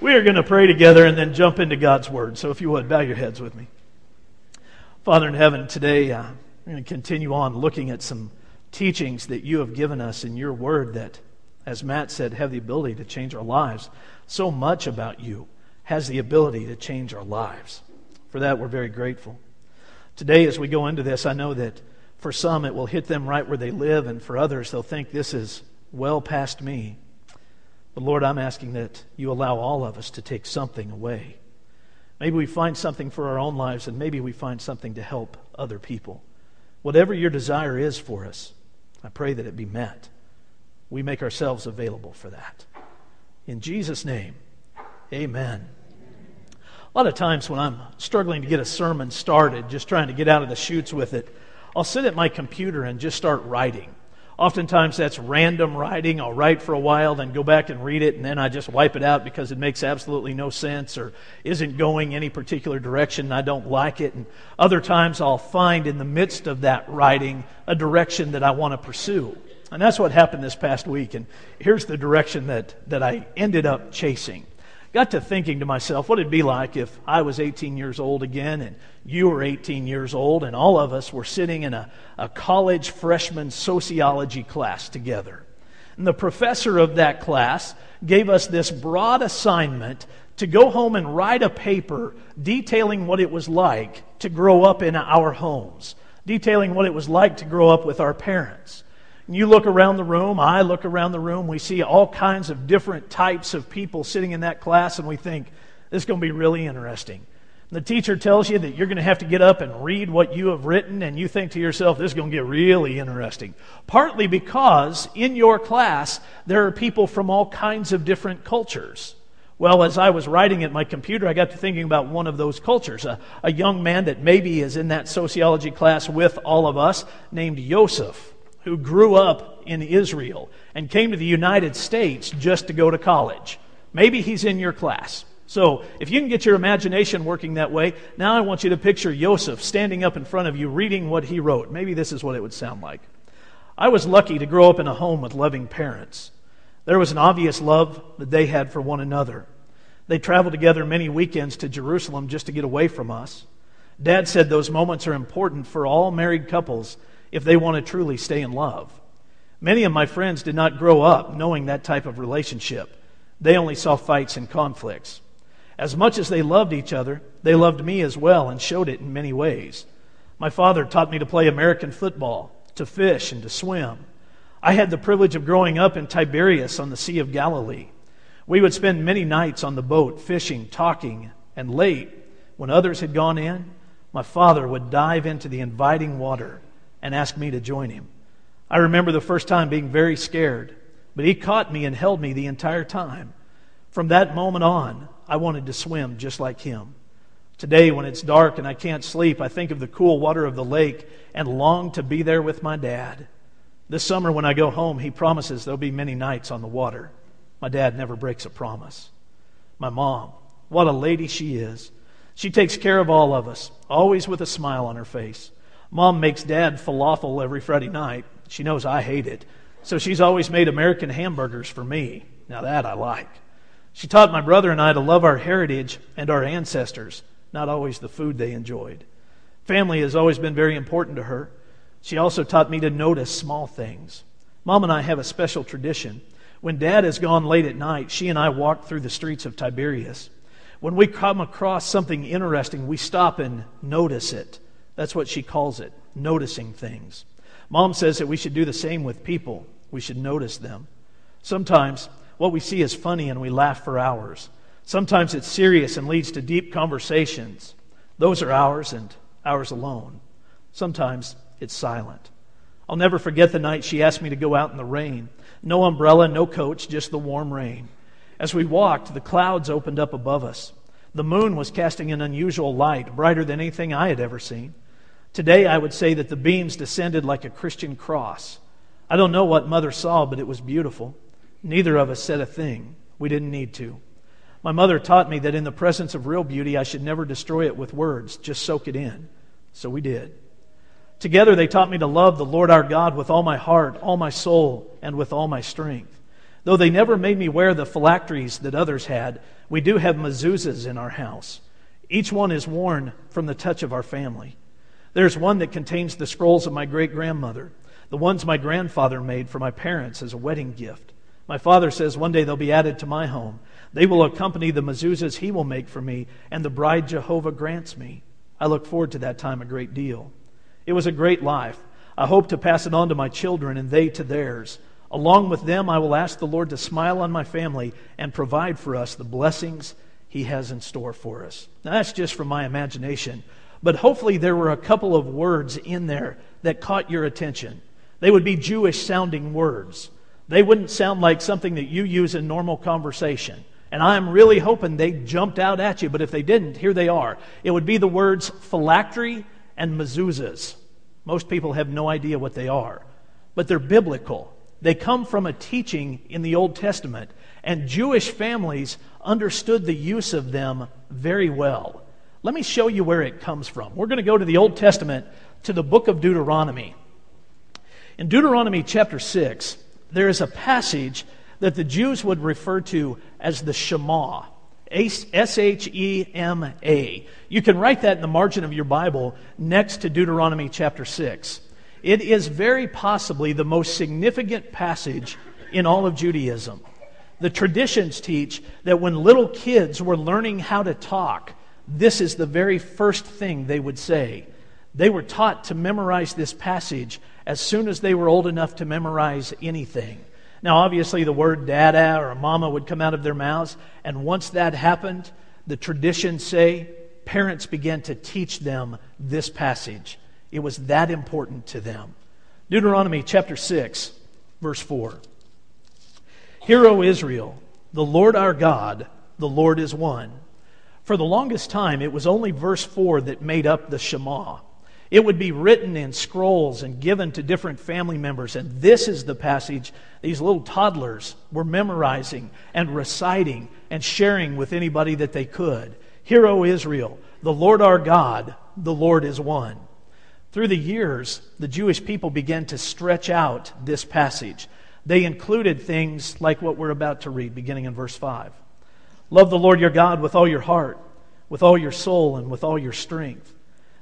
We are going to pray together and then jump into God's Word. So if you would, bow your heads with me. Father in heaven, today uh, we're going to continue on looking at some teachings that you have given us in your Word that, as Matt said, have the ability to change our lives. So much about you has the ability to change our lives. For that, we're very grateful. Today, as we go into this, I know that for some it will hit them right where they live, and for others, they'll think this is well past me. But Lord, I'm asking that you allow all of us to take something away. Maybe we find something for our own lives, and maybe we find something to help other people. Whatever your desire is for us, I pray that it be met. We make ourselves available for that. In Jesus' name, amen. A lot of times when I'm struggling to get a sermon started, just trying to get out of the chutes with it, I'll sit at my computer and just start writing. Oftentimes that's random writing. I'll write for a while, then go back and read it, and then I just wipe it out because it makes absolutely no sense or isn't going any particular direction and I don't like it. And other times I'll find in the midst of that writing a direction that I want to pursue. And that's what happened this past week. And here's the direction that, that I ended up chasing got to thinking to myself, what it'd be like if I was 18 years old again and you were 18 years old and all of us were sitting in a, a college freshman sociology class together. And the professor of that class gave us this broad assignment to go home and write a paper detailing what it was like to grow up in our homes, detailing what it was like to grow up with our parents. You look around the room, I look around the room, we see all kinds of different types of people sitting in that class, and we think, this is going to be really interesting. And the teacher tells you that you're going to have to get up and read what you have written, and you think to yourself, this is going to get really interesting. Partly because in your class, there are people from all kinds of different cultures. Well, as I was writing at my computer, I got to thinking about one of those cultures. A, a young man that maybe is in that sociology class with all of us named Joseph who grew up in Israel and came to the United States just to go to college. Maybe he's in your class. So, if you can get your imagination working that way, now I want you to picture Joseph standing up in front of you reading what he wrote. Maybe this is what it would sound like. I was lucky to grow up in a home with loving parents. There was an obvious love that they had for one another. They traveled together many weekends to Jerusalem just to get away from us. Dad said those moments are important for all married couples if they want to truly stay in love. Many of my friends did not grow up knowing that type of relationship. They only saw fights and conflicts. As much as they loved each other, they loved me as well and showed it in many ways. My father taught me to play American football, to fish, and to swim. I had the privilege of growing up in Tiberias on the Sea of Galilee. We would spend many nights on the boat, fishing, talking, and late, when others had gone in, my father would dive into the inviting water and asked me to join him. I remember the first time being very scared, but he caught me and held me the entire time. From that moment on, I wanted to swim just like him. Today, when it's dark and I can't sleep, I think of the cool water of the lake and long to be there with my dad. This summer, when I go home, he promises there'll be many nights on the water. My dad never breaks a promise. My mom, what a lady she is. She takes care of all of us, always with a smile on her face. Mom makes dad falafel every Friday night. She knows I hate it. So she's always made American hamburgers for me. Now that I like. She taught my brother and I to love our heritage and our ancestors, not always the food they enjoyed. Family has always been very important to her. She also taught me to notice small things. Mom and I have a special tradition. When dad has gone late at night, she and I walk through the streets of Tiberias. When we come across something interesting, we stop and notice it. That's what she calls it noticing things. Mom says that we should do the same with people, we should notice them. Sometimes what we see is funny and we laugh for hours. Sometimes it's serious and leads to deep conversations. Those are ours and ours alone. Sometimes it's silent. I'll never forget the night she asked me to go out in the rain. No umbrella, no coach, just the warm rain. As we walked, the clouds opened up above us. The moon was casting an unusual light, brighter than anything I had ever seen. Today, I would say that the beams descended like a Christian cross. I don't know what mother saw, but it was beautiful. Neither of us said a thing. We didn't need to. My mother taught me that in the presence of real beauty, I should never destroy it with words, just soak it in. So we did. Together, they taught me to love the Lord our God with all my heart, all my soul, and with all my strength. Though they never made me wear the phylacteries that others had, we do have mezuzahs in our house. Each one is worn from the touch of our family. There's one that contains the scrolls of my great grandmother, the ones my grandfather made for my parents as a wedding gift. My father says one day they'll be added to my home. They will accompany the mezuzahs he will make for me and the bride Jehovah grants me. I look forward to that time a great deal. It was a great life. I hope to pass it on to my children and they to theirs. Along with them, I will ask the Lord to smile on my family and provide for us the blessings He has in store for us. Now, that's just from my imagination, but hopefully there were a couple of words in there that caught your attention. They would be Jewish sounding words. They wouldn't sound like something that you use in normal conversation. And I'm really hoping they jumped out at you, but if they didn't, here they are. It would be the words phylactery and mezuzahs. Most people have no idea what they are, but they're biblical. They come from a teaching in the Old Testament, and Jewish families understood the use of them very well. Let me show you where it comes from. We're going to go to the Old Testament to the book of Deuteronomy. In Deuteronomy chapter 6, there is a passage that the Jews would refer to as the Shema. S H E M A. You can write that in the margin of your Bible next to Deuteronomy chapter 6. It is very possibly the most significant passage in all of Judaism. The traditions teach that when little kids were learning how to talk, this is the very first thing they would say. They were taught to memorize this passage as soon as they were old enough to memorize anything. Now, obviously, the word dada or mama would come out of their mouths, and once that happened, the traditions say parents began to teach them this passage. It was that important to them. Deuteronomy chapter 6, verse 4. Hear, O Israel, the Lord our God, the Lord is one. For the longest time, it was only verse 4 that made up the Shema. It would be written in scrolls and given to different family members. And this is the passage these little toddlers were memorizing and reciting and sharing with anybody that they could. Hear, O Israel, the Lord our God, the Lord is one. Through the years, the Jewish people began to stretch out this passage. They included things like what we're about to read, beginning in verse 5. Love the Lord your God with all your heart, with all your soul, and with all your strength.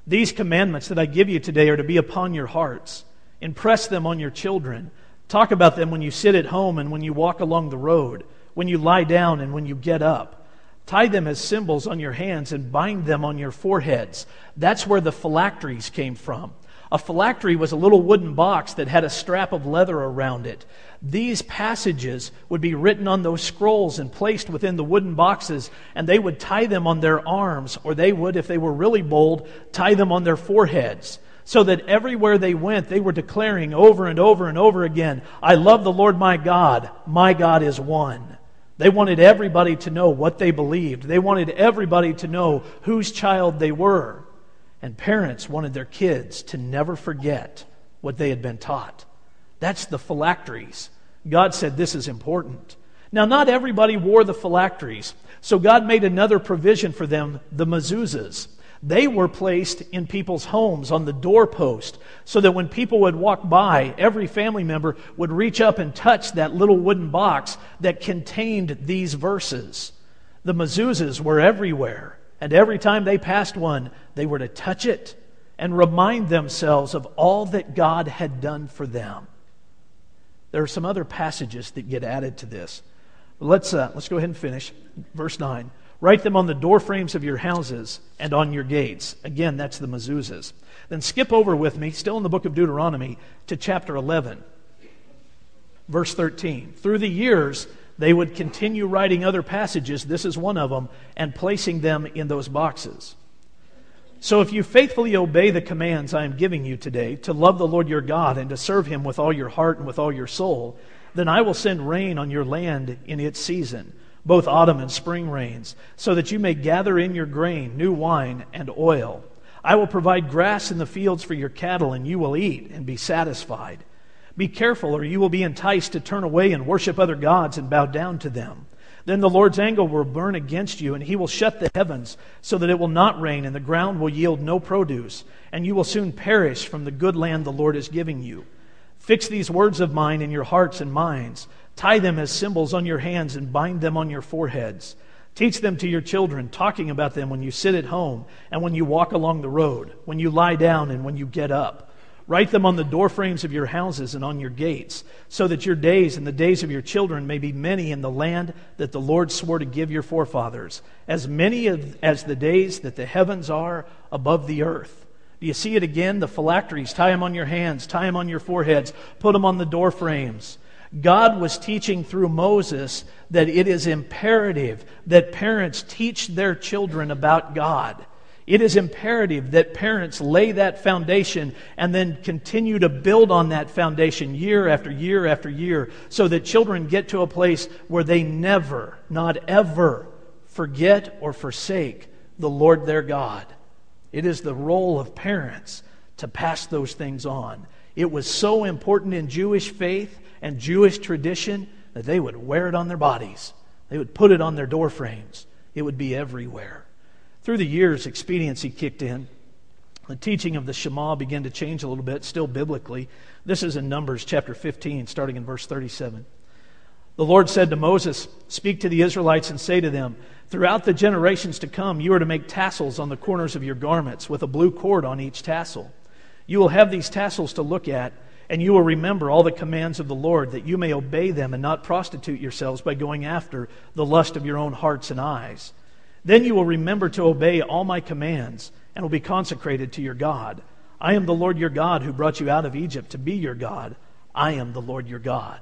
These commandments that I give you today are to be upon your hearts. Impress them on your children. Talk about them when you sit at home and when you walk along the road, when you lie down and when you get up. Tie them as symbols on your hands and bind them on your foreheads. That's where the phylacteries came from. A phylactery was a little wooden box that had a strap of leather around it. These passages would be written on those scrolls and placed within the wooden boxes, and they would tie them on their arms, or they would, if they were really bold, tie them on their foreheads. So that everywhere they went, they were declaring over and over and over again, I love the Lord my God. My God is one. They wanted everybody to know what they believed. They wanted everybody to know whose child they were. And parents wanted their kids to never forget what they had been taught. That's the phylacteries. God said this is important. Now, not everybody wore the phylacteries, so God made another provision for them the mezuzahs. They were placed in people's homes on the doorpost so that when people would walk by, every family member would reach up and touch that little wooden box that contained these verses. The mezuzahs were everywhere. And every time they passed one, they were to touch it and remind themselves of all that God had done for them. There are some other passages that get added to this. Let's, uh, let's go ahead and finish. Verse 9. Write them on the doorframes of your houses and on your gates. Again, that's the mezuzahs. Then skip over with me, still in the book of Deuteronomy, to chapter 11, verse 13. Through the years, they would continue writing other passages, this is one of them, and placing them in those boxes. So if you faithfully obey the commands I am giving you today to love the Lord your God and to serve him with all your heart and with all your soul, then I will send rain on your land in its season, both autumn and spring rains, so that you may gather in your grain, new wine, and oil. I will provide grass in the fields for your cattle, and you will eat and be satisfied. Be careful, or you will be enticed to turn away and worship other gods and bow down to them. Then the Lord's anger will burn against you, and he will shut the heavens so that it will not rain, and the ground will yield no produce, and you will soon perish from the good land the Lord is giving you. Fix these words of mine in your hearts and minds. Tie them as symbols on your hands and bind them on your foreheads. Teach them to your children, talking about them when you sit at home and when you walk along the road, when you lie down and when you get up. Write them on the doorframes of your houses and on your gates, so that your days and the days of your children may be many in the land that the Lord swore to give your forefathers, as many as the days that the heavens are above the earth. Do you see it again? The phylacteries, tie them on your hands, tie them on your foreheads, put them on the doorframes. God was teaching through Moses that it is imperative that parents teach their children about God. It is imperative that parents lay that foundation and then continue to build on that foundation year after year after year so that children get to a place where they never, not ever, forget or forsake the Lord their God. It is the role of parents to pass those things on. It was so important in Jewish faith and Jewish tradition that they would wear it on their bodies. They would put it on their door frames. It would be everywhere. Through the years, expediency kicked in. The teaching of the Shema began to change a little bit, still biblically. This is in Numbers chapter 15, starting in verse 37. The Lord said to Moses, Speak to the Israelites and say to them, Throughout the generations to come, you are to make tassels on the corners of your garments with a blue cord on each tassel. You will have these tassels to look at and you will remember all the commands of the Lord, that you may obey them and not prostitute yourselves by going after the lust of your own hearts and eyes. Then you will remember to obey all my commands and will be consecrated to your God. I am the Lord your God who brought you out of Egypt to be your God. I am the Lord your God.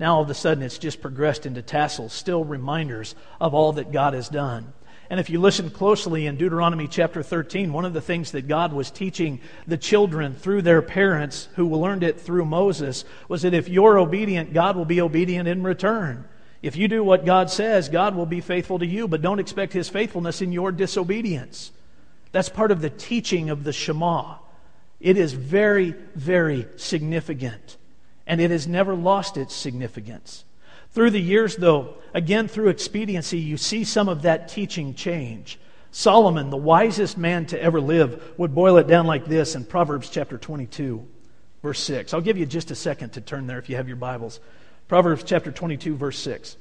Now all of a sudden it's just progressed into tassels, still reminders of all that God has done. And if you listen closely in Deuteronomy chapter 13, one of the things that God was teaching the children through their parents who learned it through Moses was that if you're obedient, God will be obedient in return. If you do what God says, God will be faithful to you, but don't expect his faithfulness in your disobedience. That's part of the teaching of the Shema. It is very, very significant, and it has never lost its significance. Through the years, though, again through expediency, you see some of that teaching change. Solomon, the wisest man to ever live, would boil it down like this in Proverbs chapter 22, verse 6. I'll give you just a second to turn there if you have your Bibles. Proverbs chapter 22, verse 6.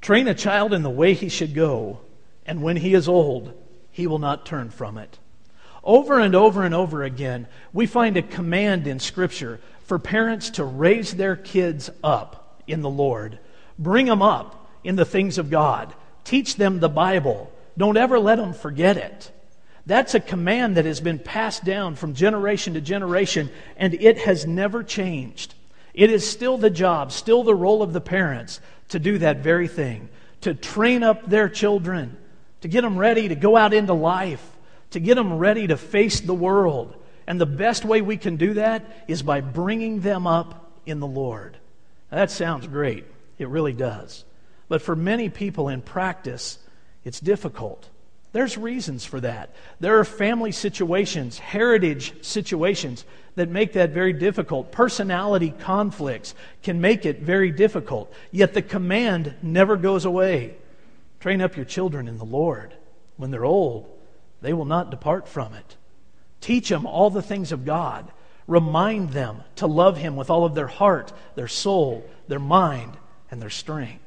Train a child in the way he should go, and when he is old, he will not turn from it. Over and over and over again, we find a command in Scripture for parents to raise their kids up in the Lord. Bring them up in the things of God. Teach them the Bible. Don't ever let them forget it. That's a command that has been passed down from generation to generation, and it has never changed. It is still the job, still the role of the parents to do that very thing, to train up their children, to get them ready to go out into life, to get them ready to face the world. And the best way we can do that is by bringing them up in the Lord. Now, that sounds great. It really does. But for many people in practice, it's difficult. There's reasons for that. There are family situations, heritage situations that make that very difficult. Personality conflicts can make it very difficult. Yet the command never goes away. Train up your children in the Lord. When they're old, they will not depart from it. Teach them all the things of God. Remind them to love Him with all of their heart, their soul, their mind, and their strength.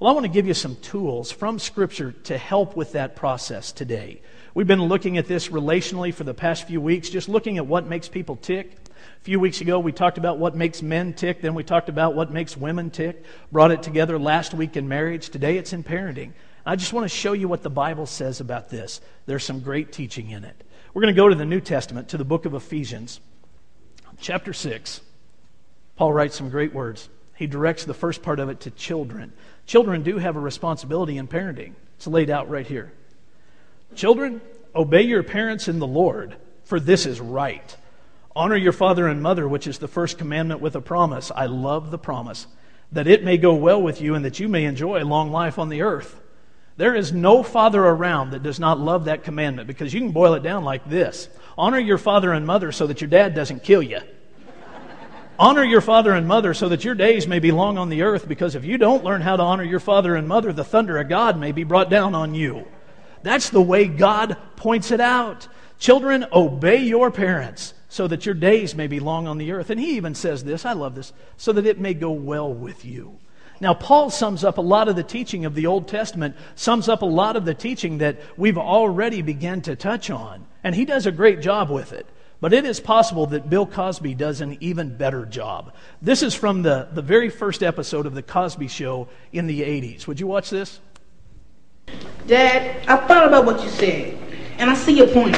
Well, I want to give you some tools from Scripture to help with that process today. We've been looking at this relationally for the past few weeks, just looking at what makes people tick. A few weeks ago, we talked about what makes men tick. Then we talked about what makes women tick. Brought it together last week in marriage. Today it's in parenting. I just want to show you what the Bible says about this. There's some great teaching in it. We're going to go to the New Testament, to the book of Ephesians chapter 6, Paul writes some great words. He directs the first part of it to children. Children do have a responsibility in parenting. It's laid out right here. Children, obey your parents in the Lord, for this is right. Honor your father and mother, which is the first commandment with a promise. I love the promise. That it may go well with you and that you may enjoy a long life on the earth. There is no father around that does not love that commandment because you can boil it down like this Honor your father and mother so that your dad doesn't kill you. Honor your father and mother so that your days may be long on the earth because if you don't learn how to honor your father and mother, the thunder of God may be brought down on you. That's the way God points it out. Children, obey your parents. so that your days may be long on the earth. And he even says this, I love this, so that it may go well with you. Now, Paul sums up a lot of the teaching of the Old Testament, sums up a lot of the teaching that we've already begun to touch on. And he does a great job with it. But it is possible that Bill Cosby does an even better job. This is from the, the very first episode of The Cosby Show in the 80s. Would you watch this? Dad, I thought about what you said, and I see your point.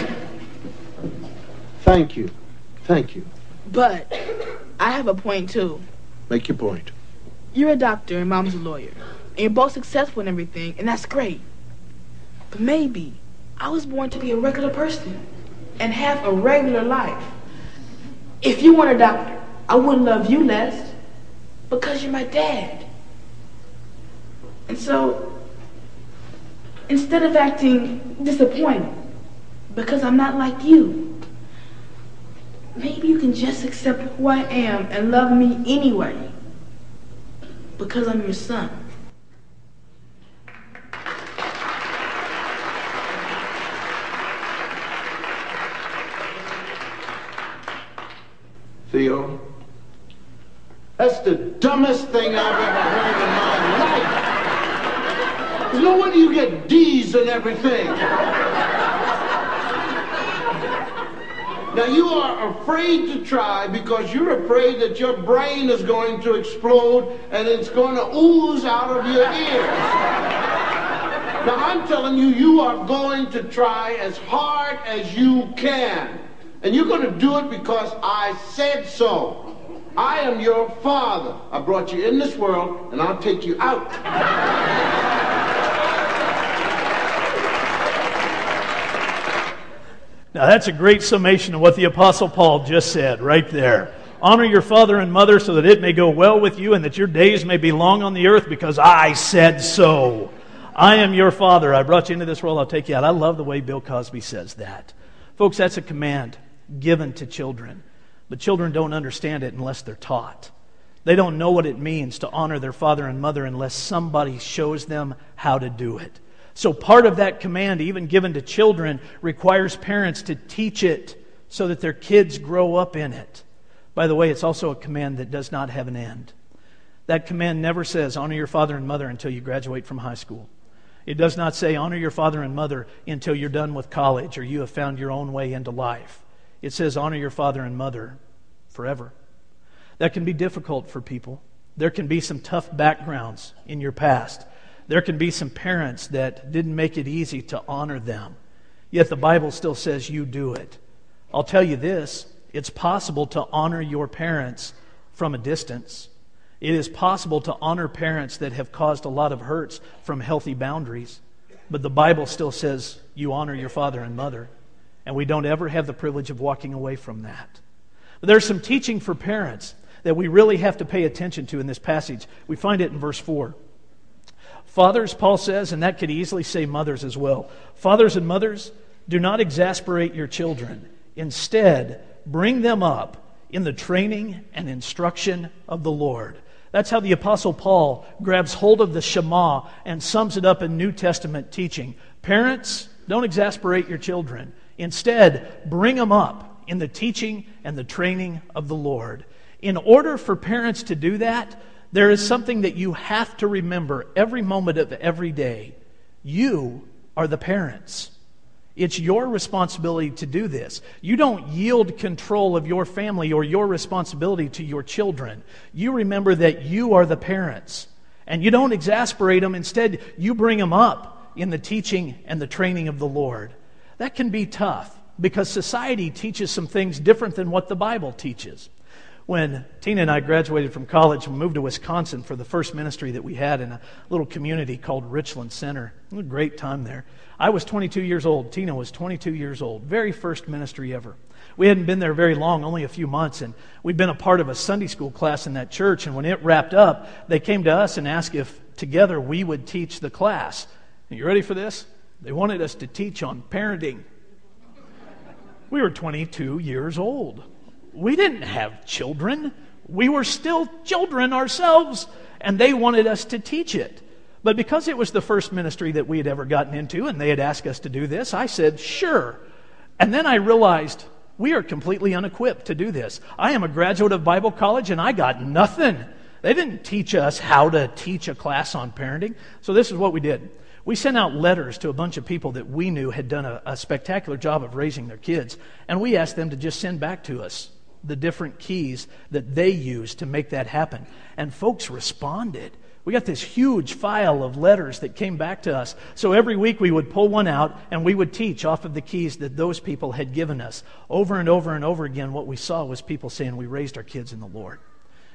Thank you. Thank you. But I have a point too. Make your point. You're a doctor and mom's a lawyer. And you're both successful in everything, and that's great. But maybe I was born to be a regular person and have a regular life. If you weren't a doctor, I wouldn't love you less because you're my dad. And so, instead of acting disappointed because I'm not like you, maybe you can just accept who I am and love me anyway because I'm your son. Theo, that's the dumbest thing I've ever heard in my life. No wonder you get D's and everything. Now you are afraid to try because you're afraid that your brain is going to explode and it's going to ooze out of your ears. Now I'm telling you, you are going to try as hard as you can. And you're going to do it because I said so. I am your father. I brought you in this world and I'll take you out. Now, that's a great summation of what the Apostle Paul just said right there. Honor your father and mother so that it may go well with you and that your days may be long on the earth because I said so. I am your father. I brought you into this world. I'll take you out. I love the way Bill Cosby says that. Folks, that's a command given to children. But children don't understand it unless they're taught. They don't know what it means to honor their father and mother unless somebody shows them how to do it. So, part of that command, even given to children, requires parents to teach it so that their kids grow up in it. By the way, it's also a command that does not have an end. That command never says, honor your father and mother until you graduate from high school. It does not say, honor your father and mother until you're done with college or you have found your own way into life. It says, honor your father and mother forever. That can be difficult for people. There can be some tough backgrounds in your past. There can be some parents that didn't make it easy to honor them. Yet the Bible still says you do it. I'll tell you this it's possible to honor your parents from a distance. It is possible to honor parents that have caused a lot of hurts from healthy boundaries. But the Bible still says you honor your father and mother. And we don't ever have the privilege of walking away from that. But there's some teaching for parents that we really have to pay attention to in this passage. We find it in verse 4. Fathers, Paul says, and that could easily say mothers as well. Fathers and mothers, do not exasperate your children. Instead, bring them up in the training and instruction of the Lord. That's how the Apostle Paul grabs hold of the Shema and sums it up in New Testament teaching. Parents, don't exasperate your children. Instead, bring them up in the teaching and the training of the Lord. In order for parents to do that, there is something that you have to remember every moment of every day. You are the parents. It's your responsibility to do this. You don't yield control of your family or your responsibility to your children. You remember that you are the parents. And you don't exasperate them. Instead, you bring them up in the teaching and the training of the Lord. That can be tough because society teaches some things different than what the Bible teaches when Tina and I graduated from college and moved to Wisconsin for the first ministry that we had in a little community called Richland Center. It was a great time there. I was 22 years old. Tina was 22 years old. Very first ministry ever. We hadn't been there very long, only a few months, and we'd been a part of a Sunday school class in that church. And when it wrapped up, they came to us and asked if together we would teach the class. Are you ready for this? They wanted us to teach on parenting. We were 22 years old we didn't have children. We were still children ourselves, and they wanted us to teach it. But because it was the first ministry that we had ever gotten into, and they had asked us to do this, I said, sure. And then I realized We are completely unequipped to do this. I am a graduate of Bible college and I got nothing. They didn't teach us how to teach a class on parenting. So this is what we did. We sent out letters to a bunch of people that we knew had done a, a spectacular job of raising their kids, and we asked them to just send back to us the different keys that they used to make that happen. And folks responded. We got this huge file of letters that came back to us. So every week we would pull one out and we would teach off of the keys that those people had given us. Over and over and over again, what we saw was people saying, We raised our kids in the Lord.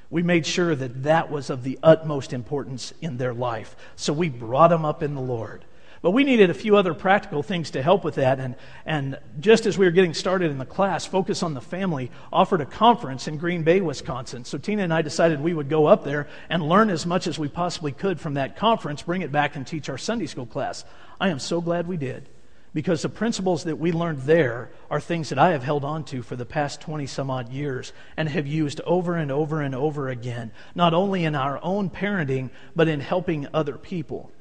We made sure that that was of the utmost importance in their life. So we brought them up in the Lord. But we needed a few other practical things to help with that. And, and just as we were getting started in the class, Focus on the Family offered a conference in Green Bay, Wisconsin. So Tina and I decided we would go up there and learn as much as we possibly could from that conference, bring it back and teach our Sunday school class. I am so glad we did because the principles that we learned there are things that I have held on to for the past 20 some odd years and have used over and over and over again, not only in our own parenting, but in helping other people.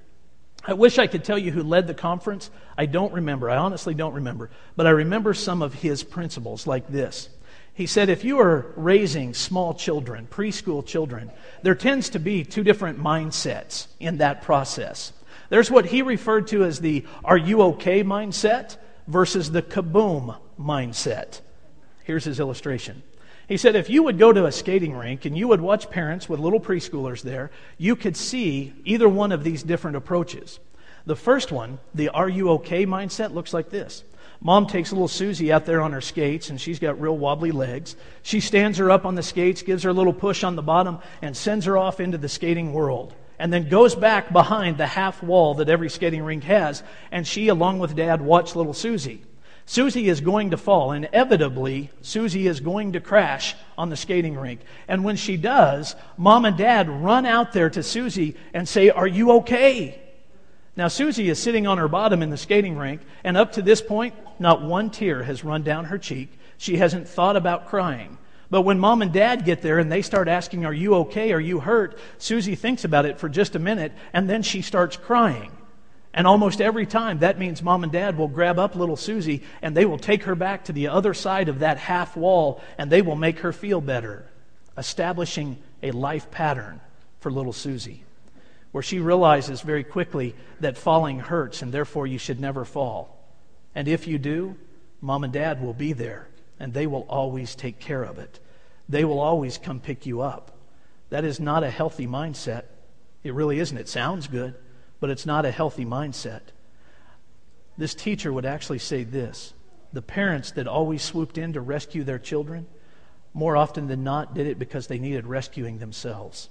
I wish I could tell you who led the conference. I don't remember. I honestly don't remember. But I remember some of his principles like this. He said, if you are raising small children, preschool children, there tends to be two different mindsets in that process. There's what he referred to as the are you okay mindset versus the kaboom mindset. Here's his illustration. He said, if you would go to a skating rink and you would watch parents with little preschoolers there, you could see either one of these different approaches. The first one, the are you okay mindset, looks like this. Mom takes little Susie out there on her skates, and she's got real wobbly legs. She stands her up on the skates, gives her a little push on the bottom, and sends her off into the skating world. And then goes back behind the half wall that every skating rink has, and she, along with Dad, watch little Susie. Susie is going to fall. Inevitably, Susie is going to crash on the skating rink. And when she does, mom and dad run out there to Susie and say, Are you okay? Now, Susie is sitting on her bottom in the skating rink, and up to this point, not one tear has run down her cheek. She hasn't thought about crying. But when mom and dad get there and they start asking, Are you okay? Are you hurt? Susie thinks about it for just a minute, and then she starts crying. And almost every time, that means mom and dad will grab up little Susie and they will take her back to the other side of that half wall and they will make her feel better, establishing a life pattern for little Susie, where she realizes very quickly that falling hurts and therefore you should never fall. And if you do, mom and dad will be there and they will always take care of it. They will always come pick you up. That is not a healthy mindset. It really isn't. It sounds good but it's not a healthy mindset. This teacher would actually say this the parents that always swooped in to rescue their children, more often than not, did it because they needed rescuing themselves.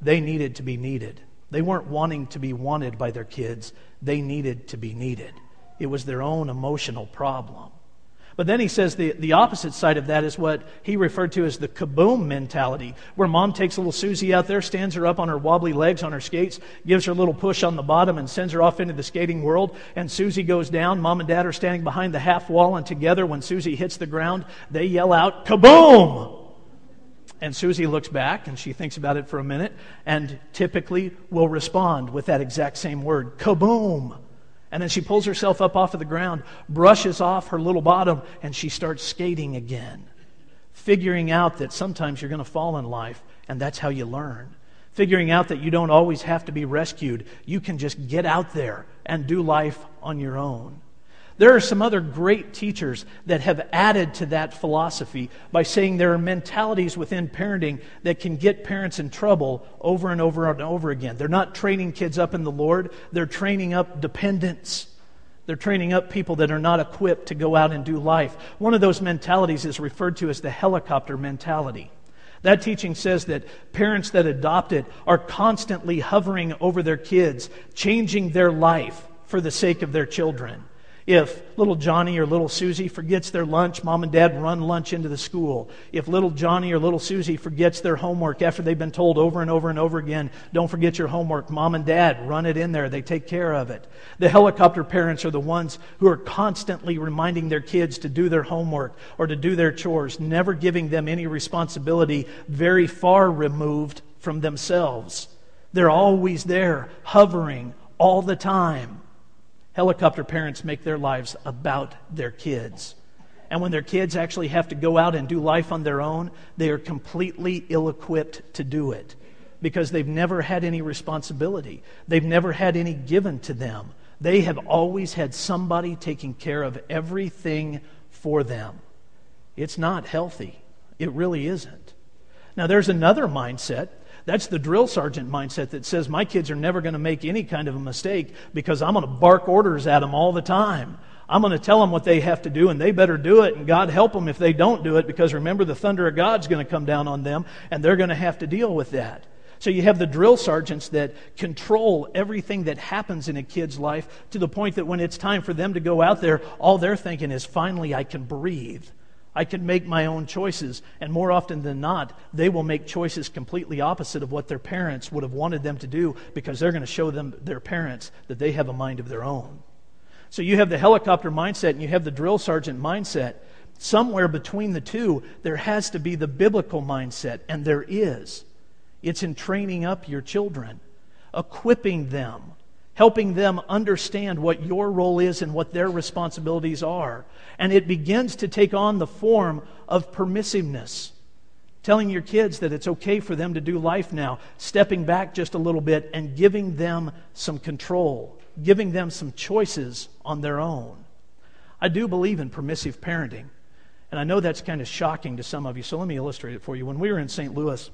They needed to be needed. They weren't wanting to be wanted by their kids, they needed to be needed. It was their own emotional problem. But then he says the, the opposite side of that is what he referred to as the kaboom mentality, where mom takes little Susie out there, stands her up on her wobbly legs on her skates, gives her a little push on the bottom, and sends her off into the skating world. And Susie goes down. Mom and dad are standing behind the half wall, and together, when Susie hits the ground, they yell out, kaboom! And Susie looks back and she thinks about it for a minute and typically will respond with that exact same word, kaboom. And then she pulls herself up off of the ground, brushes off her little bottom, and she starts skating again. Figuring out that sometimes you're going to fall in life, and that's how you learn. Figuring out that you don't always have to be rescued. You can just get out there and do life on your own. There are some other great teachers that have added to that philosophy by saying there are mentalities within parenting that can get parents in trouble over and over and over again. They're not training kids up in the Lord, they're training up dependents. They're training up people that are not equipped to go out and do life. One of those mentalities is referred to as the helicopter mentality. That teaching says that parents that adopt it are constantly hovering over their kids, changing their life for the sake of their children. If little Johnny or little Susie forgets their lunch, mom and dad run lunch into the school. If little Johnny or little Susie forgets their homework after they've been told over and over and over again, don't forget your homework, mom and dad run it in there. They take care of it. The helicopter parents are the ones who are constantly reminding their kids to do their homework or to do their chores, never giving them any responsibility very far removed from themselves. They're always there, hovering all the time. Helicopter parents make their lives about their kids. And when their kids actually have to go out and do life on their own, they are completely ill equipped to do it because they've never had any responsibility. They've never had any given to them. They have always had somebody taking care of everything for them. It's not healthy. It really isn't. Now, there's another mindset. That's the drill sergeant mindset that says my kids are never going to make any kind of a mistake because I'm going to bark orders at them all the time. I'm going to tell them what they have to do and they better do it and God help them if they don't do it because remember the thunder of God's going to come down on them and they're going to have to deal with that. So you have the drill sergeants that control everything that happens in a kid's life to the point that when it's time for them to go out there, all they're thinking is, finally, I can breathe. I can make my own choices. And more often than not, they will make choices completely opposite of what their parents would have wanted them to do because they're going to show them, their parents, that they have a mind of their own. So you have the helicopter mindset and you have the drill sergeant mindset. Somewhere between the two, there has to be the biblical mindset, and there is. It's in training up your children, equipping them, helping them understand what your role is and what their responsibilities are. And it begins to take on the form of permissiveness. Telling your kids that it's okay for them to do life now, stepping back just a little bit and giving them some control, giving them some choices on their own. I do believe in permissive parenting. And I know that's kind of shocking to some of you, so let me illustrate it for you. When we were in St. Louis,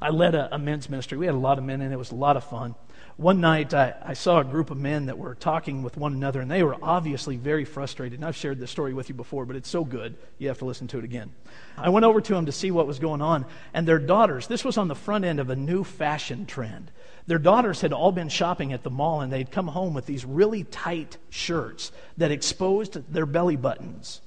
I led a, a, men's ministry. We had a lot of men, and it was a lot of fun. One night, I, I, saw a group of men that were talking with one another, and they were obviously very frustrated. And I've shared this story with you before, but it's so good, you have to listen to it again. I went over to them to see what was going on, and their daughters, this was on the front end of a new fashion trend. Their daughters had all been shopping at the mall, and they'd come home with these really tight shirts that exposed their belly buttons.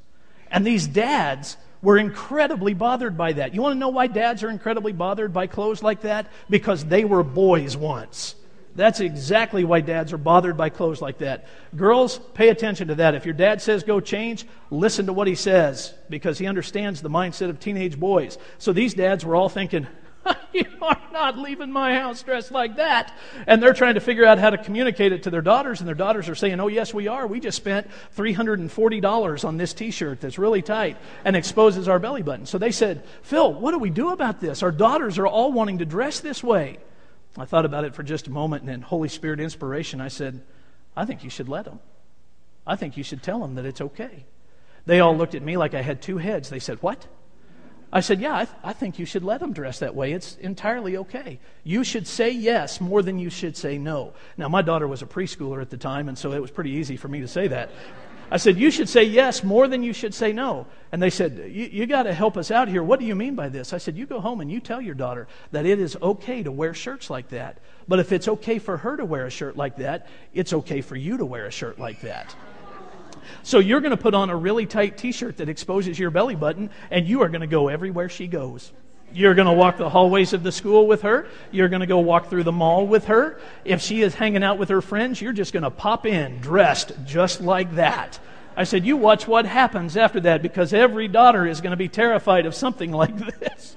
And these dads were incredibly bothered by that. You want to know why dads are incredibly bothered by clothes like that? Because they were boys once. That's exactly why dads are bothered by clothes like that. Girls, pay attention to that. If your dad says go change, listen to what he says because he understands the mindset of teenage boys. So these dads were all thinking, you are not leaving my house dressed like that. And they're trying to figure out how to communicate it to their daughters, and their daughters are saying, Oh, yes, we are. We just spent $340 on this t shirt that's really tight and exposes our belly button. So they said, Phil, what do we do about this? Our daughters are all wanting to dress this way. I thought about it for just a moment, and in Holy Spirit inspiration, I said, I think you should let them. I think you should tell them that it's okay. They all looked at me like I had two heads. They said, What? I said, Yeah, I, th- I, think you should let them dress that way. It's entirely okay. You should say yes more than you should say no. Now, my daughter was a preschooler at the time, and so it was pretty easy for me to say that. I said, You should say yes more than you should say no. And they said, You, you got to help us out here. What do you mean by this? I said, You go home and you tell your daughter that it is okay to wear shirts like that. But if it's okay for her to wear a shirt like that, it's okay for you to wear a shirt like that. So you're going to put on a really tight t shirt that exposes your belly button, and you are going to go everywhere she goes. You're going to walk the hallways of the school with her. You're going to go walk through the mall with her. If she is hanging out with her friends, you're just going to pop in dressed just like that. I said, You watch what happens after that because every daughter is going to be terrified of something like this.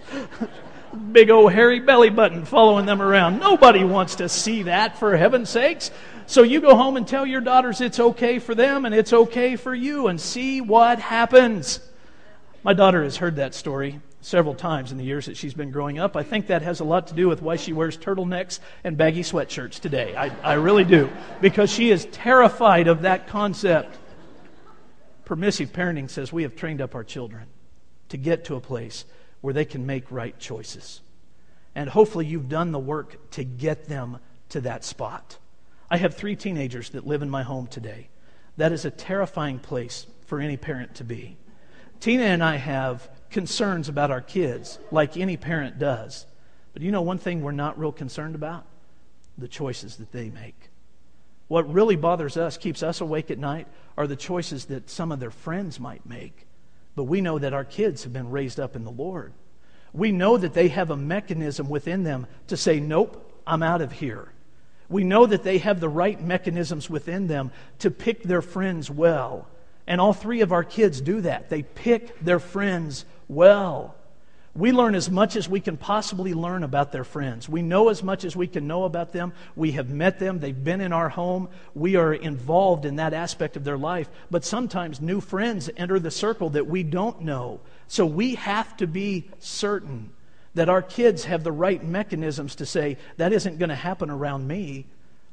Big old hairy belly button following them around. Nobody wants to see that, for heaven's sakes. So you go home and tell your daughters it's okay for them and it's okay for you and see what happens. My daughter has heard that story several times in the years that she's been growing up. I think that has a lot to do with why she wears turtlenecks and baggy sweatshirts today. I, I really do. Because she is terrified of that concept. Permissive parenting says we have trained up our children to get to a place where they can make right choices. And hopefully you've done the work to get them to that spot. I have three teenagers that live in my home today. That is a terrifying place for any parent to be. Tina and I have concerns about our kids, like any parent does. But you know one thing we're not real concerned about? The choices that they make. What really bothers us, keeps us awake at night, are the choices that some of their friends might make. But we know that our kids have been raised up in the Lord. We know that they have a mechanism within them to say, Nope, I'm out of here. We know that they have the right mechanisms within them to pick their friends well. And all three of our kids do that. They pick their friends well. We learn as much as we can possibly learn about their friends. We know as much as we can know about them. We have met them. They've been in our home. We are involved in that aspect of their life. But sometimes new friends enter the circle that we don't know. So we have to be certain that our kids have the right mechanisms to say, that isn't going to happen around me.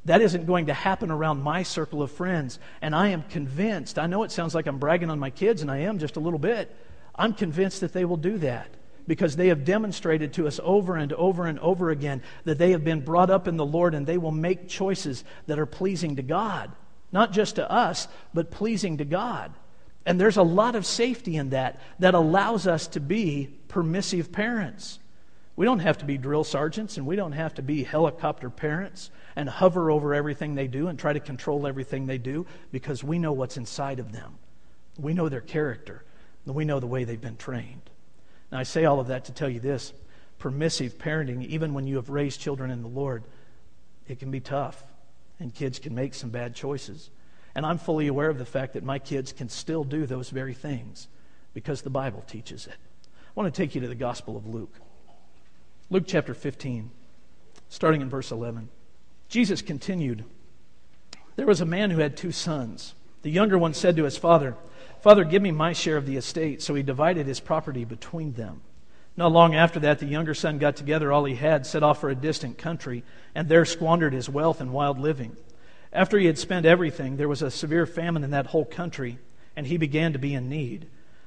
That isn't going to happen around my circle of friends. And I am convinced, I know it sounds like I'm bragging on my kids, and I am just a little bit. I'm convinced that they will do that because they have demonstrated to us over and over and over again that they have been brought up in the Lord and they will make choices that are pleasing to God. Not just to us, but pleasing to God. And there's a lot of safety in that that allows us to be permissive parents. We don't have to be drill sergeants and we don't have to be helicopter parents and hover over everything they do and try to control everything they do because we know what's inside of them. We know their character and we know the way they've been trained. Now, I say all of that to tell you this permissive parenting, even when you have raised children in the Lord, it can be tough and kids can make some bad choices. And I'm fully aware of the fact that my kids can still do those very things because the Bible teaches it. I want to take you to the Gospel of Luke. Luke chapter 15, starting in verse 11. Jesus continued There was a man who had two sons. The younger one said to his father, Father, give me my share of the estate. So he divided his property between them. Not long after that, the younger son got together all he had, set off for a distant country, and there squandered his wealth in wild living. After he had spent everything, there was a severe famine in that whole country, and he began to be in need.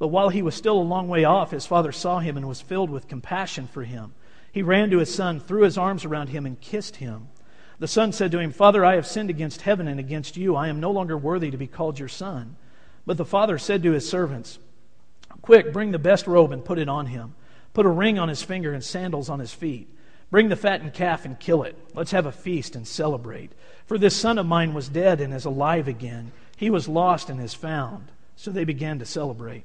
But while he was still a long way off, his father saw him and was filled with compassion for him. He ran to his son, threw his arms around him, and kissed him. The son said to him, Father, I have sinned against heaven and against you. I am no longer worthy to be called your son. But the father said to his servants, Quick, bring the best robe and put it on him. Put a ring on his finger and sandals on his feet. Bring the fattened calf and kill it. Let's have a feast and celebrate. For this son of mine was dead and is alive again. He was lost and is found. So they began to celebrate.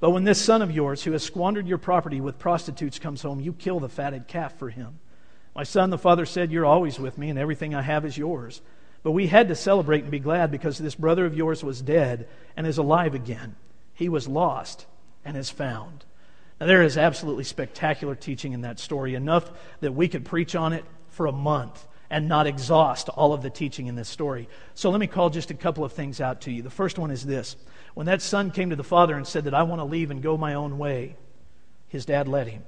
But when this son of yours, who has squandered your property with prostitutes, comes home, you kill the fatted calf for him. My son, the father said, You're always with me, and everything I have is yours. But we had to celebrate and be glad because this brother of yours was dead and is alive again. He was lost and is found. Now, there is absolutely spectacular teaching in that story, enough that we could preach on it for a month and not exhaust all of the teaching in this story. So let me call just a couple of things out to you. The first one is this when that son came to the father and said that I want to leave and go my own way, his dad let him.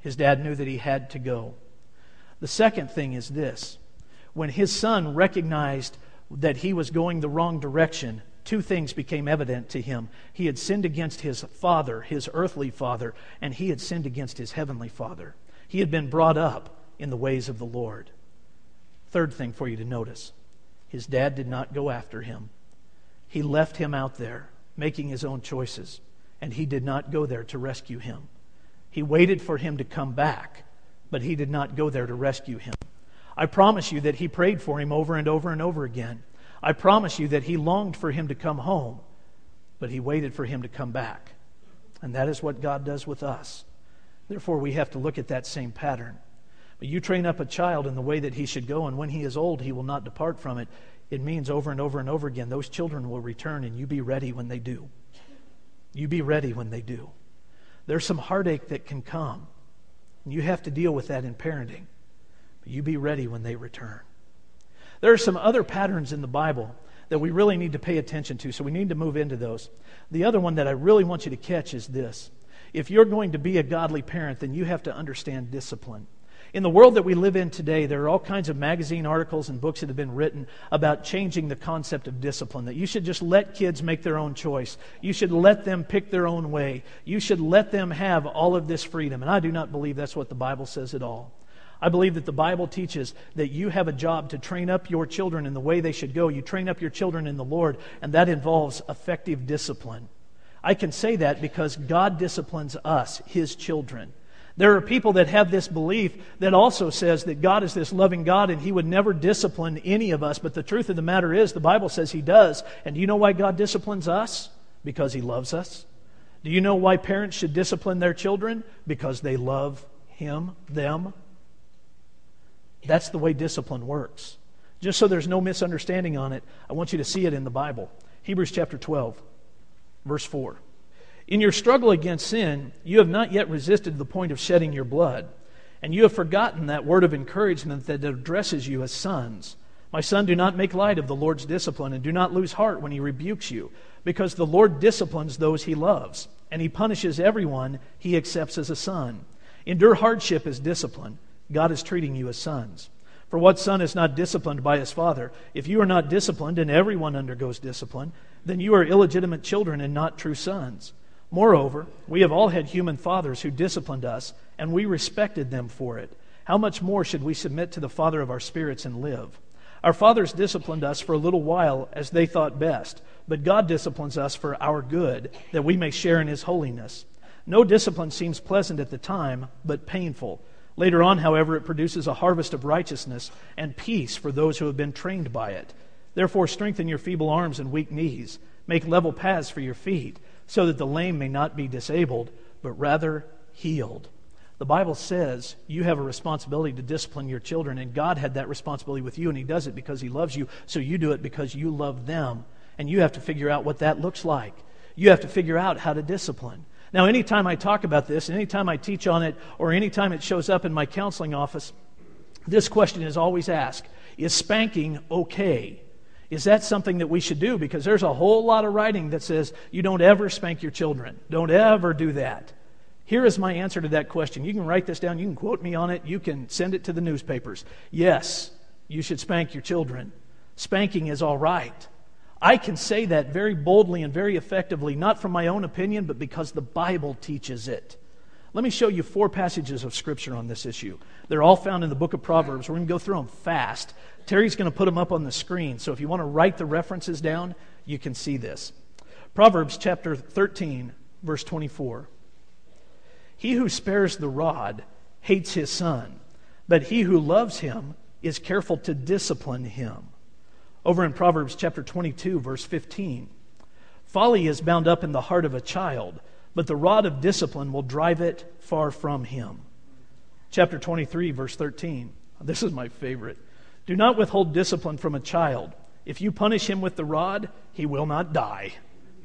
His dad knew that he had to go. The second thing is this when his son recognized that he was going the wrong direction, two things became evident to him. He had sinned against his father, his earthly father, and he had sinned against his heavenly father. He had been brought up in the ways of the Lord. Third thing for you to notice his dad did not go after him, he left him out there making his own choices, and he did not go there to rescue him. He waited for him to come back, but he did not go there to rescue him. I promise you that he prayed for him over and over and over again. I promise you that he longed for him to come home, but he waited for him to come back. And that is what God does with us. Therefore, we have to look at that same pattern. But you train up a child in the way that he should go, and when he is old, he will not depart from it. It means over and over and over again, those children will return, and you be ready when they do. You be ready when they do. There's some heartache that can come, and you have to deal with that in parenting. But you be ready when they return. There are some other patterns in the Bible that we really need to pay attention to, so we need to move into those. The other one that I really want you to catch is this. If you're going to be a godly parent, then you have to understand discipline. In the world that we live in today, there are all kinds of magazine articles and books that have been written about changing the concept of discipline. That you should just let kids make their own choice. You should let them pick their own way. You should let them have all of this freedom. And I do not believe that's what the Bible says at all. I believe that the Bible teaches that you have a job to train up your children in the way they should go. You train up your children in the Lord, and that involves effective discipline. I can say that because God disciplines us, His children. There are people that have this belief that also says that God is this loving God and He would never discipline any of us. But the truth of the matter is, the Bible says He does. And do you know why God disciplines us? Because He loves us. Do you know why parents should discipline their children? Because they love Him, them. That's the way discipline works. Just so there's no misunderstanding on it, I want you to see it in the Bible. Hebrews chapter 12, verse 4. In your struggle against sin, you have not yet resisted the point of shedding your blood, and you have forgotten that word of encouragement that addresses you as sons. My son, do not make light of the Lord's discipline, and do not lose heart when he rebukes you, because the Lord disciplines those he loves, and he punishes everyone he accepts as a son. Endure hardship as discipline. God is treating you as sons. For what son is not disciplined by his father? If you are not disciplined, and everyone undergoes discipline, then you are illegitimate children and not true sons. Moreover, we have all had human fathers who disciplined us, and we respected them for it. How much more should we submit to the Father of our spirits and live? Our fathers disciplined us for a little while as they thought best, but God disciplines us for our good, that we may share in His holiness. No discipline seems pleasant at the time, but painful. Later on, however, it produces a harvest of righteousness and peace for those who have been trained by it. Therefore, strengthen your feeble arms and weak knees. Make level paths for your feet so that the lame may not be disabled, but rather healed. The Bible says you have a responsibility to discipline your children, and God had that responsibility with you, and He does it because He loves you, so you do it because you love them. And you have to figure out what that looks like. You have to figure out how to discipline. Now, anytime I talk about this, anytime I teach on it, or anytime it shows up in my counseling office, this question is always asked Is spanking okay? Is that something that we should do? Because there's a whole lot of writing that says you don't ever spank your children. Don't ever do that. Here is my answer to that question. You can write this down, you can quote me on it, you can send it to the newspapers. Yes, you should spank your children. Spanking is all right. I can say that very boldly and very effectively, not from my own opinion, but because the Bible teaches it. Let me show you four passages of Scripture on this issue. They're all found in the book of Proverbs. We're going to go through them fast. Terry's going to put them up on the screen. So if you want to write the references down, you can see this. Proverbs chapter 13, verse 24. He who spares the rod hates his son, but he who loves him is careful to discipline him. Over in Proverbs chapter 22, verse 15. Folly is bound up in the heart of a child but the rod of discipline will drive it far from him. Chapter 23, verse 13. This is my favorite. Do not withhold discipline from a child. If you punish him with the rod, he will not die.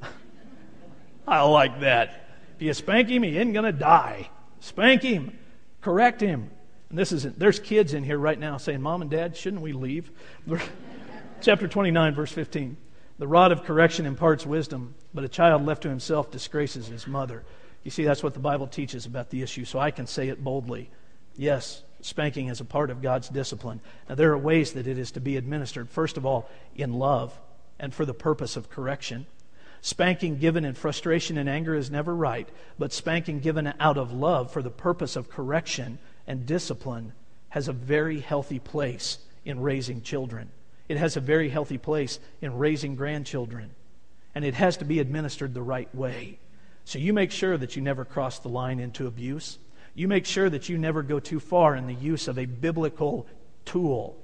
I like that. If you spank him, he ain't going to die. Spank him, correct him. And this isn't, there's kids in here right now saying, "Mom and Dad, shouldn't we leave?" Chapter 29, verse 15. The rod of correction imparts wisdom, but a child left to himself disgraces his mother. You see, that's what the Bible teaches about the issue, so I can say it boldly. Yes, spanking is a part of God's discipline. Now, there are ways that it is to be administered. First of all, in love and for the purpose of correction. Spanking given in frustration and anger is never right, but spanking given out of love for the purpose of correction and discipline has a very healthy place in raising children. It has a very healthy place in raising grandchildren. And it has to be administered the right way. So you make sure that you never cross the line into abuse. You make sure that you never go too far in the use of a biblical tool.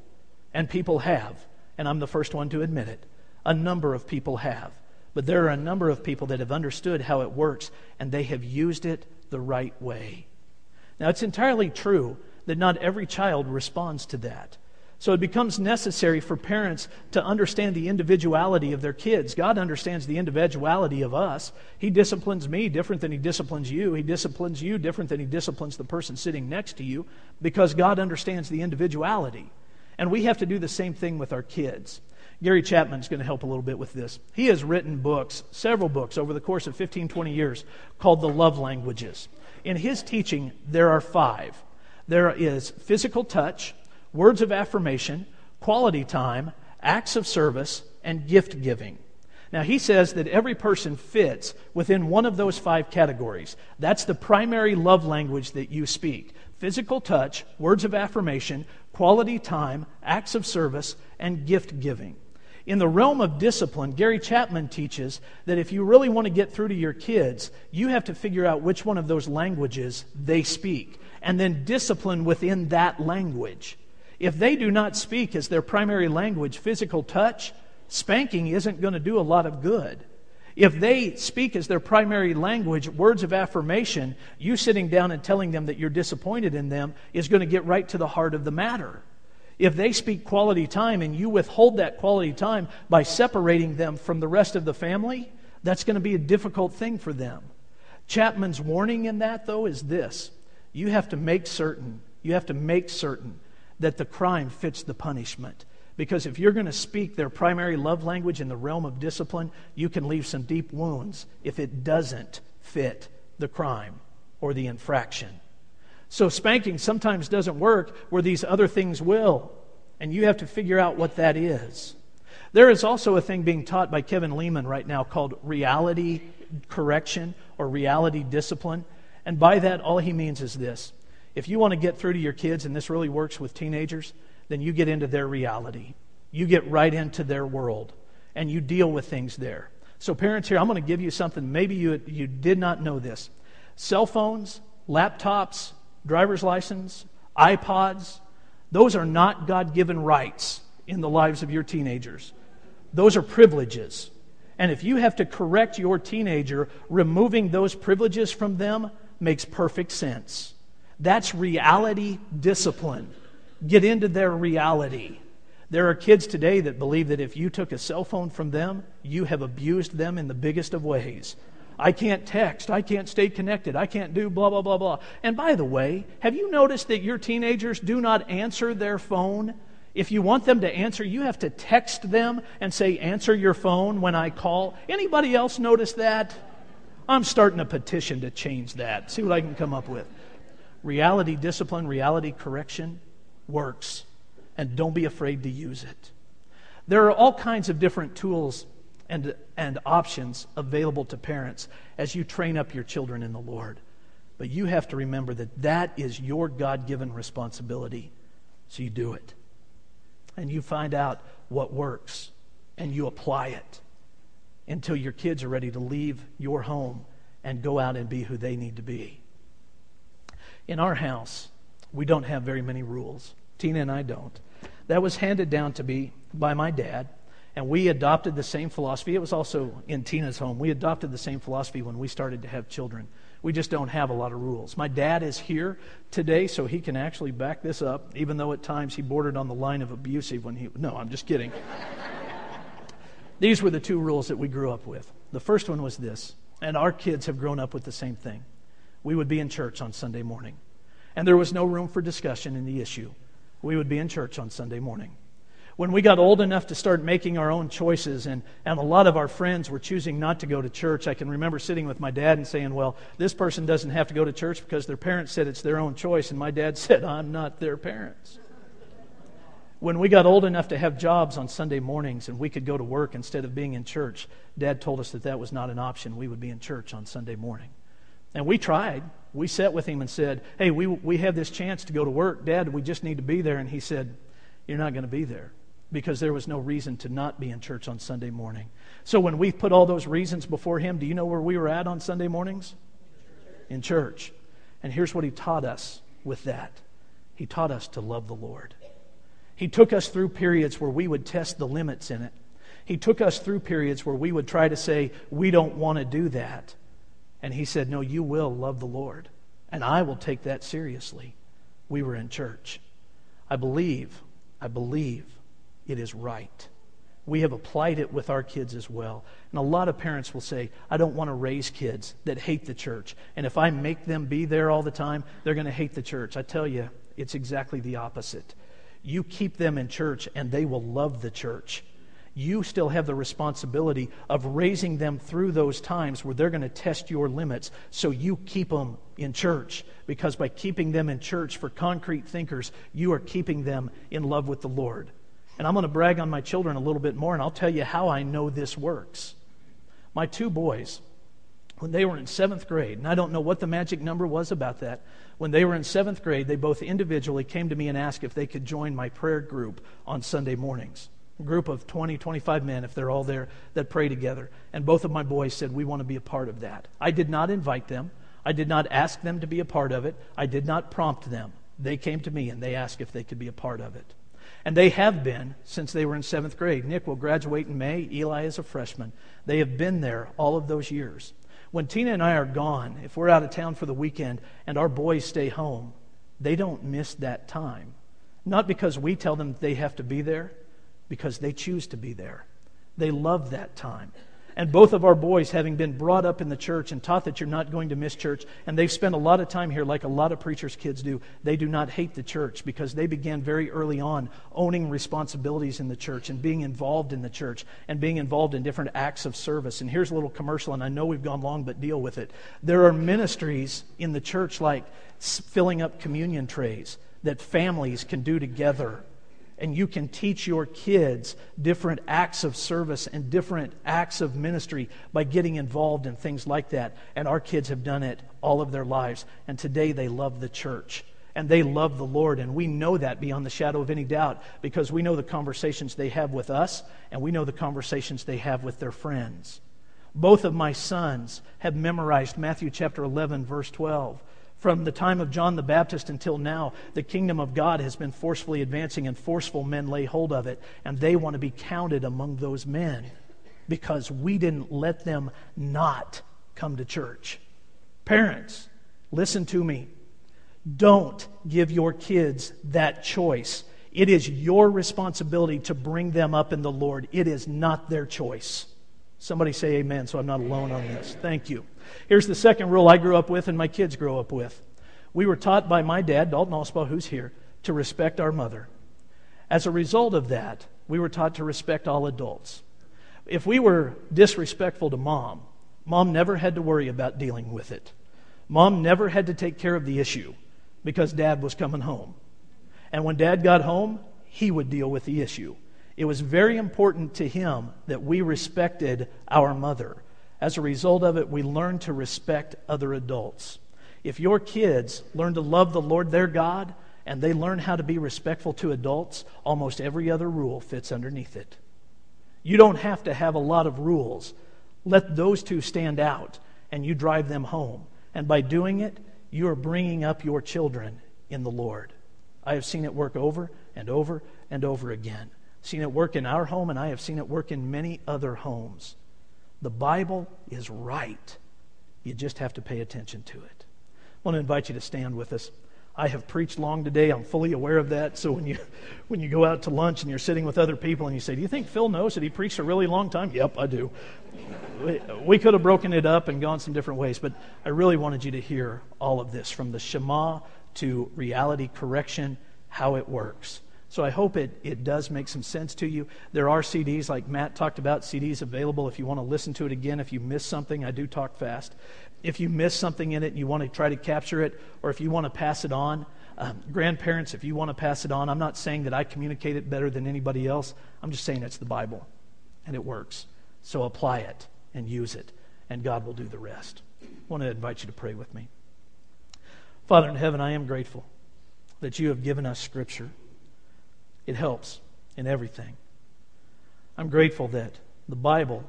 And people have, and I'm the first one to admit it. A number of people have. But there are a number of people that have understood how it works, and they have used it the right way. Now, it's entirely true that not every child responds to that. So it becomes necessary for parents to understand the individuality of their kids. God understands the individuality of us. He disciplines me different than He disciplines you. He disciplines you different than He disciplines the person sitting next to you because God understands the individuality. And we have to do the same thing with our kids. Gary Chapman is going to help a little bit with this. He has written books, several books, over the course of 15, 20 years called The Love Languages. In his teaching, there are five. There is physical touch, words of affirmation, quality time, acts of service, and gift giving. Now, he says that every person fits within one of those five categories. That's the primary love language that you speak physical touch, words of affirmation, quality time, acts of service, and gift giving. In the realm of discipline, Gary Chapman teaches that if you really want to get through to your kids, you have to figure out which one of those languages they speak and then discipline within that language. If they do not speak as their primary language physical touch, spanking isn't going to do a lot of good. If they speak as their primary language words of affirmation, you sitting down and telling them that you're disappointed in them is going to get right to the heart of the matter. If they speak quality time and you withhold that quality time by separating them from the rest of the family, that's going to be a difficult thing for them. Chapman's warning in that, though, is this you have to make certain, you have to make certain that the crime fits the punishment. Because if you're going to speak their primary love language in the realm of discipline, you can leave some deep wounds if it doesn't fit the crime or the infraction. So spanking sometimes doesn't work where these other things will, and you have to figure out what that is. There is also a thing being taught by Kevin Leman right now called reality correction or reality discipline. And by that, all he means is this if you want to get through to your kids, and this really works with teenagers, then you get into their reality. You get right into their world, and you deal with things there. So, parents, here, I'm going to give you something. Maybe you, you did not know this. Cell phones, laptops, driver's license, iPods, those are not God given rights in the lives of your teenagers. Those are privileges. And if you have to correct your teenager, removing those privileges from them makes perfect sense. That's reality discipline. Get into their reality. There are kids today that believe that if you took a cell phone from them, you have abused them in the biggest of ways. I can't text. I can't stay connected. I can't do blah, blah, blah, blah. And by the way, have you noticed that your teenagers do not answer their phone? If you want them to answer, you have to text them and say, Answer your phone when I call. Anybody else notice that? I'm starting a petition to change that. See what I can come up with. Reality discipline, reality correction works, and don't be afraid to use it. There are all kinds of different tools and, and options available to parents as you train up your children in the Lord. But you have to remember that that is your God given responsibility. So you do it. And you find out what works and you apply it until your kids are ready to leave your home and go out and be who they need to be. In our house, we don't have very many rules. Tina and I don't. That was handed down to me by my dad, and we adopted the same philosophy. It was also in Tina's home. We adopted the same philosophy when we started to have children. We just don't have a lot of rules. My dad is here today, so he can actually back this up, even though at times he bordered on the line of abusive when he. No, I'm just kidding. These were the two rules that we grew up with. The first one was this, and our kids have grown up with the same thing. We would be in church on Sunday morning, and there was no room for discussion in the issue. We would be in church on Sunday morning. When we got old enough to start making our own choices, and, and a lot of our friends were choosing not to go to church, I can remember sitting with my dad and saying, Well, this person doesn't have to go to church because their parents said it's their own choice. And my dad said, I'm not their parents when we got old enough to have jobs on Sunday mornings and we could go to work instead of being in church, Dad told us that that was not an option. We would be in church on Sunday morning. And we tried. We sat with him and said, Hey, we, we have this chance to go to work. Dad, we just need to be there. And he said, You're not going to be there because there was no reason to not be in church on Sunday morning. So when we put all those reasons before him, do you know where we were at on Sunday mornings? In church. And here's what he taught us with that he taught us to love the Lord. He took us through periods where we would test the limits in it. He took us through periods where we would try to say, we don't want to do that. And he said, No, you will love the Lord. And I will take that seriously. We were in church. I believe, I believe it is right. We have applied it with our kids as well. And a lot of parents will say, I don't want to raise kids that hate the church. And if I make them be there all the time, they're going to hate the church. I tell you, it's exactly the opposite. You keep them in church, and they will love the church. You still have the responsibility of raising them through those times where they're going to test your limits so you keep them in church. Because by keeping them in church for concrete thinkers, you are keeping them in love with the Lord. And I'm going to brag on my children a little bit more, and I'll tell you how I know this works. My two boys, when they were in seventh grade, and I don't know what the magic number was about that, when they were in seventh grade, they both individually came to me and asked if they could join my prayer group on Sunday mornings group of 20, 25 men, if they're all there, that pray together. And both of my boys said, We want to be a part of that. I did not invite them. I did not ask them to be a part of it. I did not prompt them. They came to me and they asked if they could be a part of it. And they have been since they were in seventh grade. Nick will graduate in May. Eli is a freshman. They have been there all of those years. When Tina and I are gone, if we're out of town for the weekend and our boys stay home, they don't miss that time. Not because we tell them they have to be there, because they choose to be there. They love that time. And both of our boys, having been brought up in the church and taught that you're not going to miss church, and they've spent a lot of time here, like a lot of preachers' kids do, they do not hate the church because they began very early on owning responsibilities in the church and being involved in the church and being involved in different acts of service. And here's a little commercial, and I know we've gone long, but deal with it. There are ministries in the church like filling up communion trays that families can do together and you can teach your kids different acts of service and different acts of ministry by getting involved in things like that. And our kids have done it all of their lives. And today they love the church and they love the Lord. And we know that beyond the shadow of any doubt because we know the conversations they have with us and we know the conversations they have with their friends. Both of my sons have memorized Matthew chapter 11, verse 12. From the time of John the Baptist until now, the kingdom of God has been forcefully advancing, and forceful men lay hold of it, and they want to be counted among those men because we didn't let them not come to church. Parents, listen to me. Don't give your kids that choice. It is your responsibility to bring them up in the Lord, it is not their choice. Somebody say amen, so I'm not alone on this. Thank you. Here's the second rule I grew up with and my kids grow up with. We were taught by my dad, Dalton Osbaugh, who's here, to respect our mother. As a result of that, we were taught to respect all adults. If we were disrespectful to mom, mom never had to worry about dealing with it. Mom never had to take care of the issue because dad was coming home. And when dad got home, he would deal with the issue. It was very important to him that we respected our mother. As a result of it, we learn to respect other adults. If your kids learn to love the Lord their God and they learn how to be respectful to adults, almost every other rule fits underneath it. You don't have to have a lot of rules. Let those two stand out and you drive them home. And by doing it, you are bringing up your children in the Lord. I have seen it work over and over and over again. Seen it work in our home, and I have seen it work in many other homes. The Bible is right. You just have to pay attention to it. I want to invite you to stand with us. I have preached long today. I'm fully aware of that. So when you when you go out to lunch and you're sitting with other people and you say, "Do you think Phil knows that he preached a really long time?" Yep, I do. We, we could have broken it up and gone some different ways, but I really wanted you to hear all of this from the Shema to reality correction, how it works. So I hope it, it does make some sense to you. There are CDs, like Matt talked about, CDs available if you want to listen to it again. If you miss something, I do talk fast. If you miss something in it and you want to try to capture it, or if you want to pass it on, um, grandparents, if you want to pass it on, I'm not saying that I communicate it better than anybody else. I'm just saying it's the Bible and it works. So apply it and use it, and God will do the rest. I want to invite you to pray with me. Father in heaven, I am grateful that you have given us Scripture. It helps in everything. I'm grateful that the Bible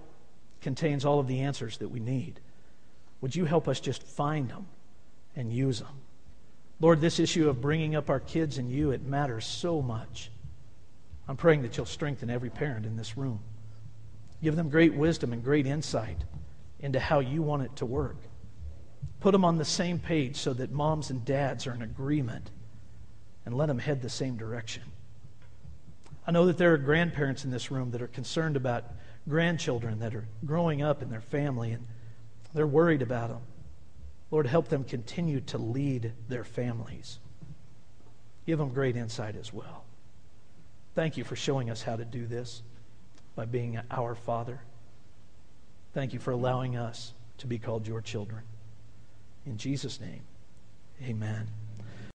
contains all of the answers that we need. Would you help us just find them and use them? Lord, this issue of bringing up our kids and you, it matters so much. I'm praying that you'll strengthen every parent in this room. Give them great wisdom and great insight into how you want it to work. Put them on the same page so that moms and dads are in agreement and let them head the same direction. I know that there are grandparents in this room that are concerned about grandchildren that are growing up in their family and they're worried about them. Lord, help them continue to lead their families. Give them great insight as well. Thank you for showing us how to do this. by being our Father. Thank you for allowing us to be called your children. In Jesus' name, amen.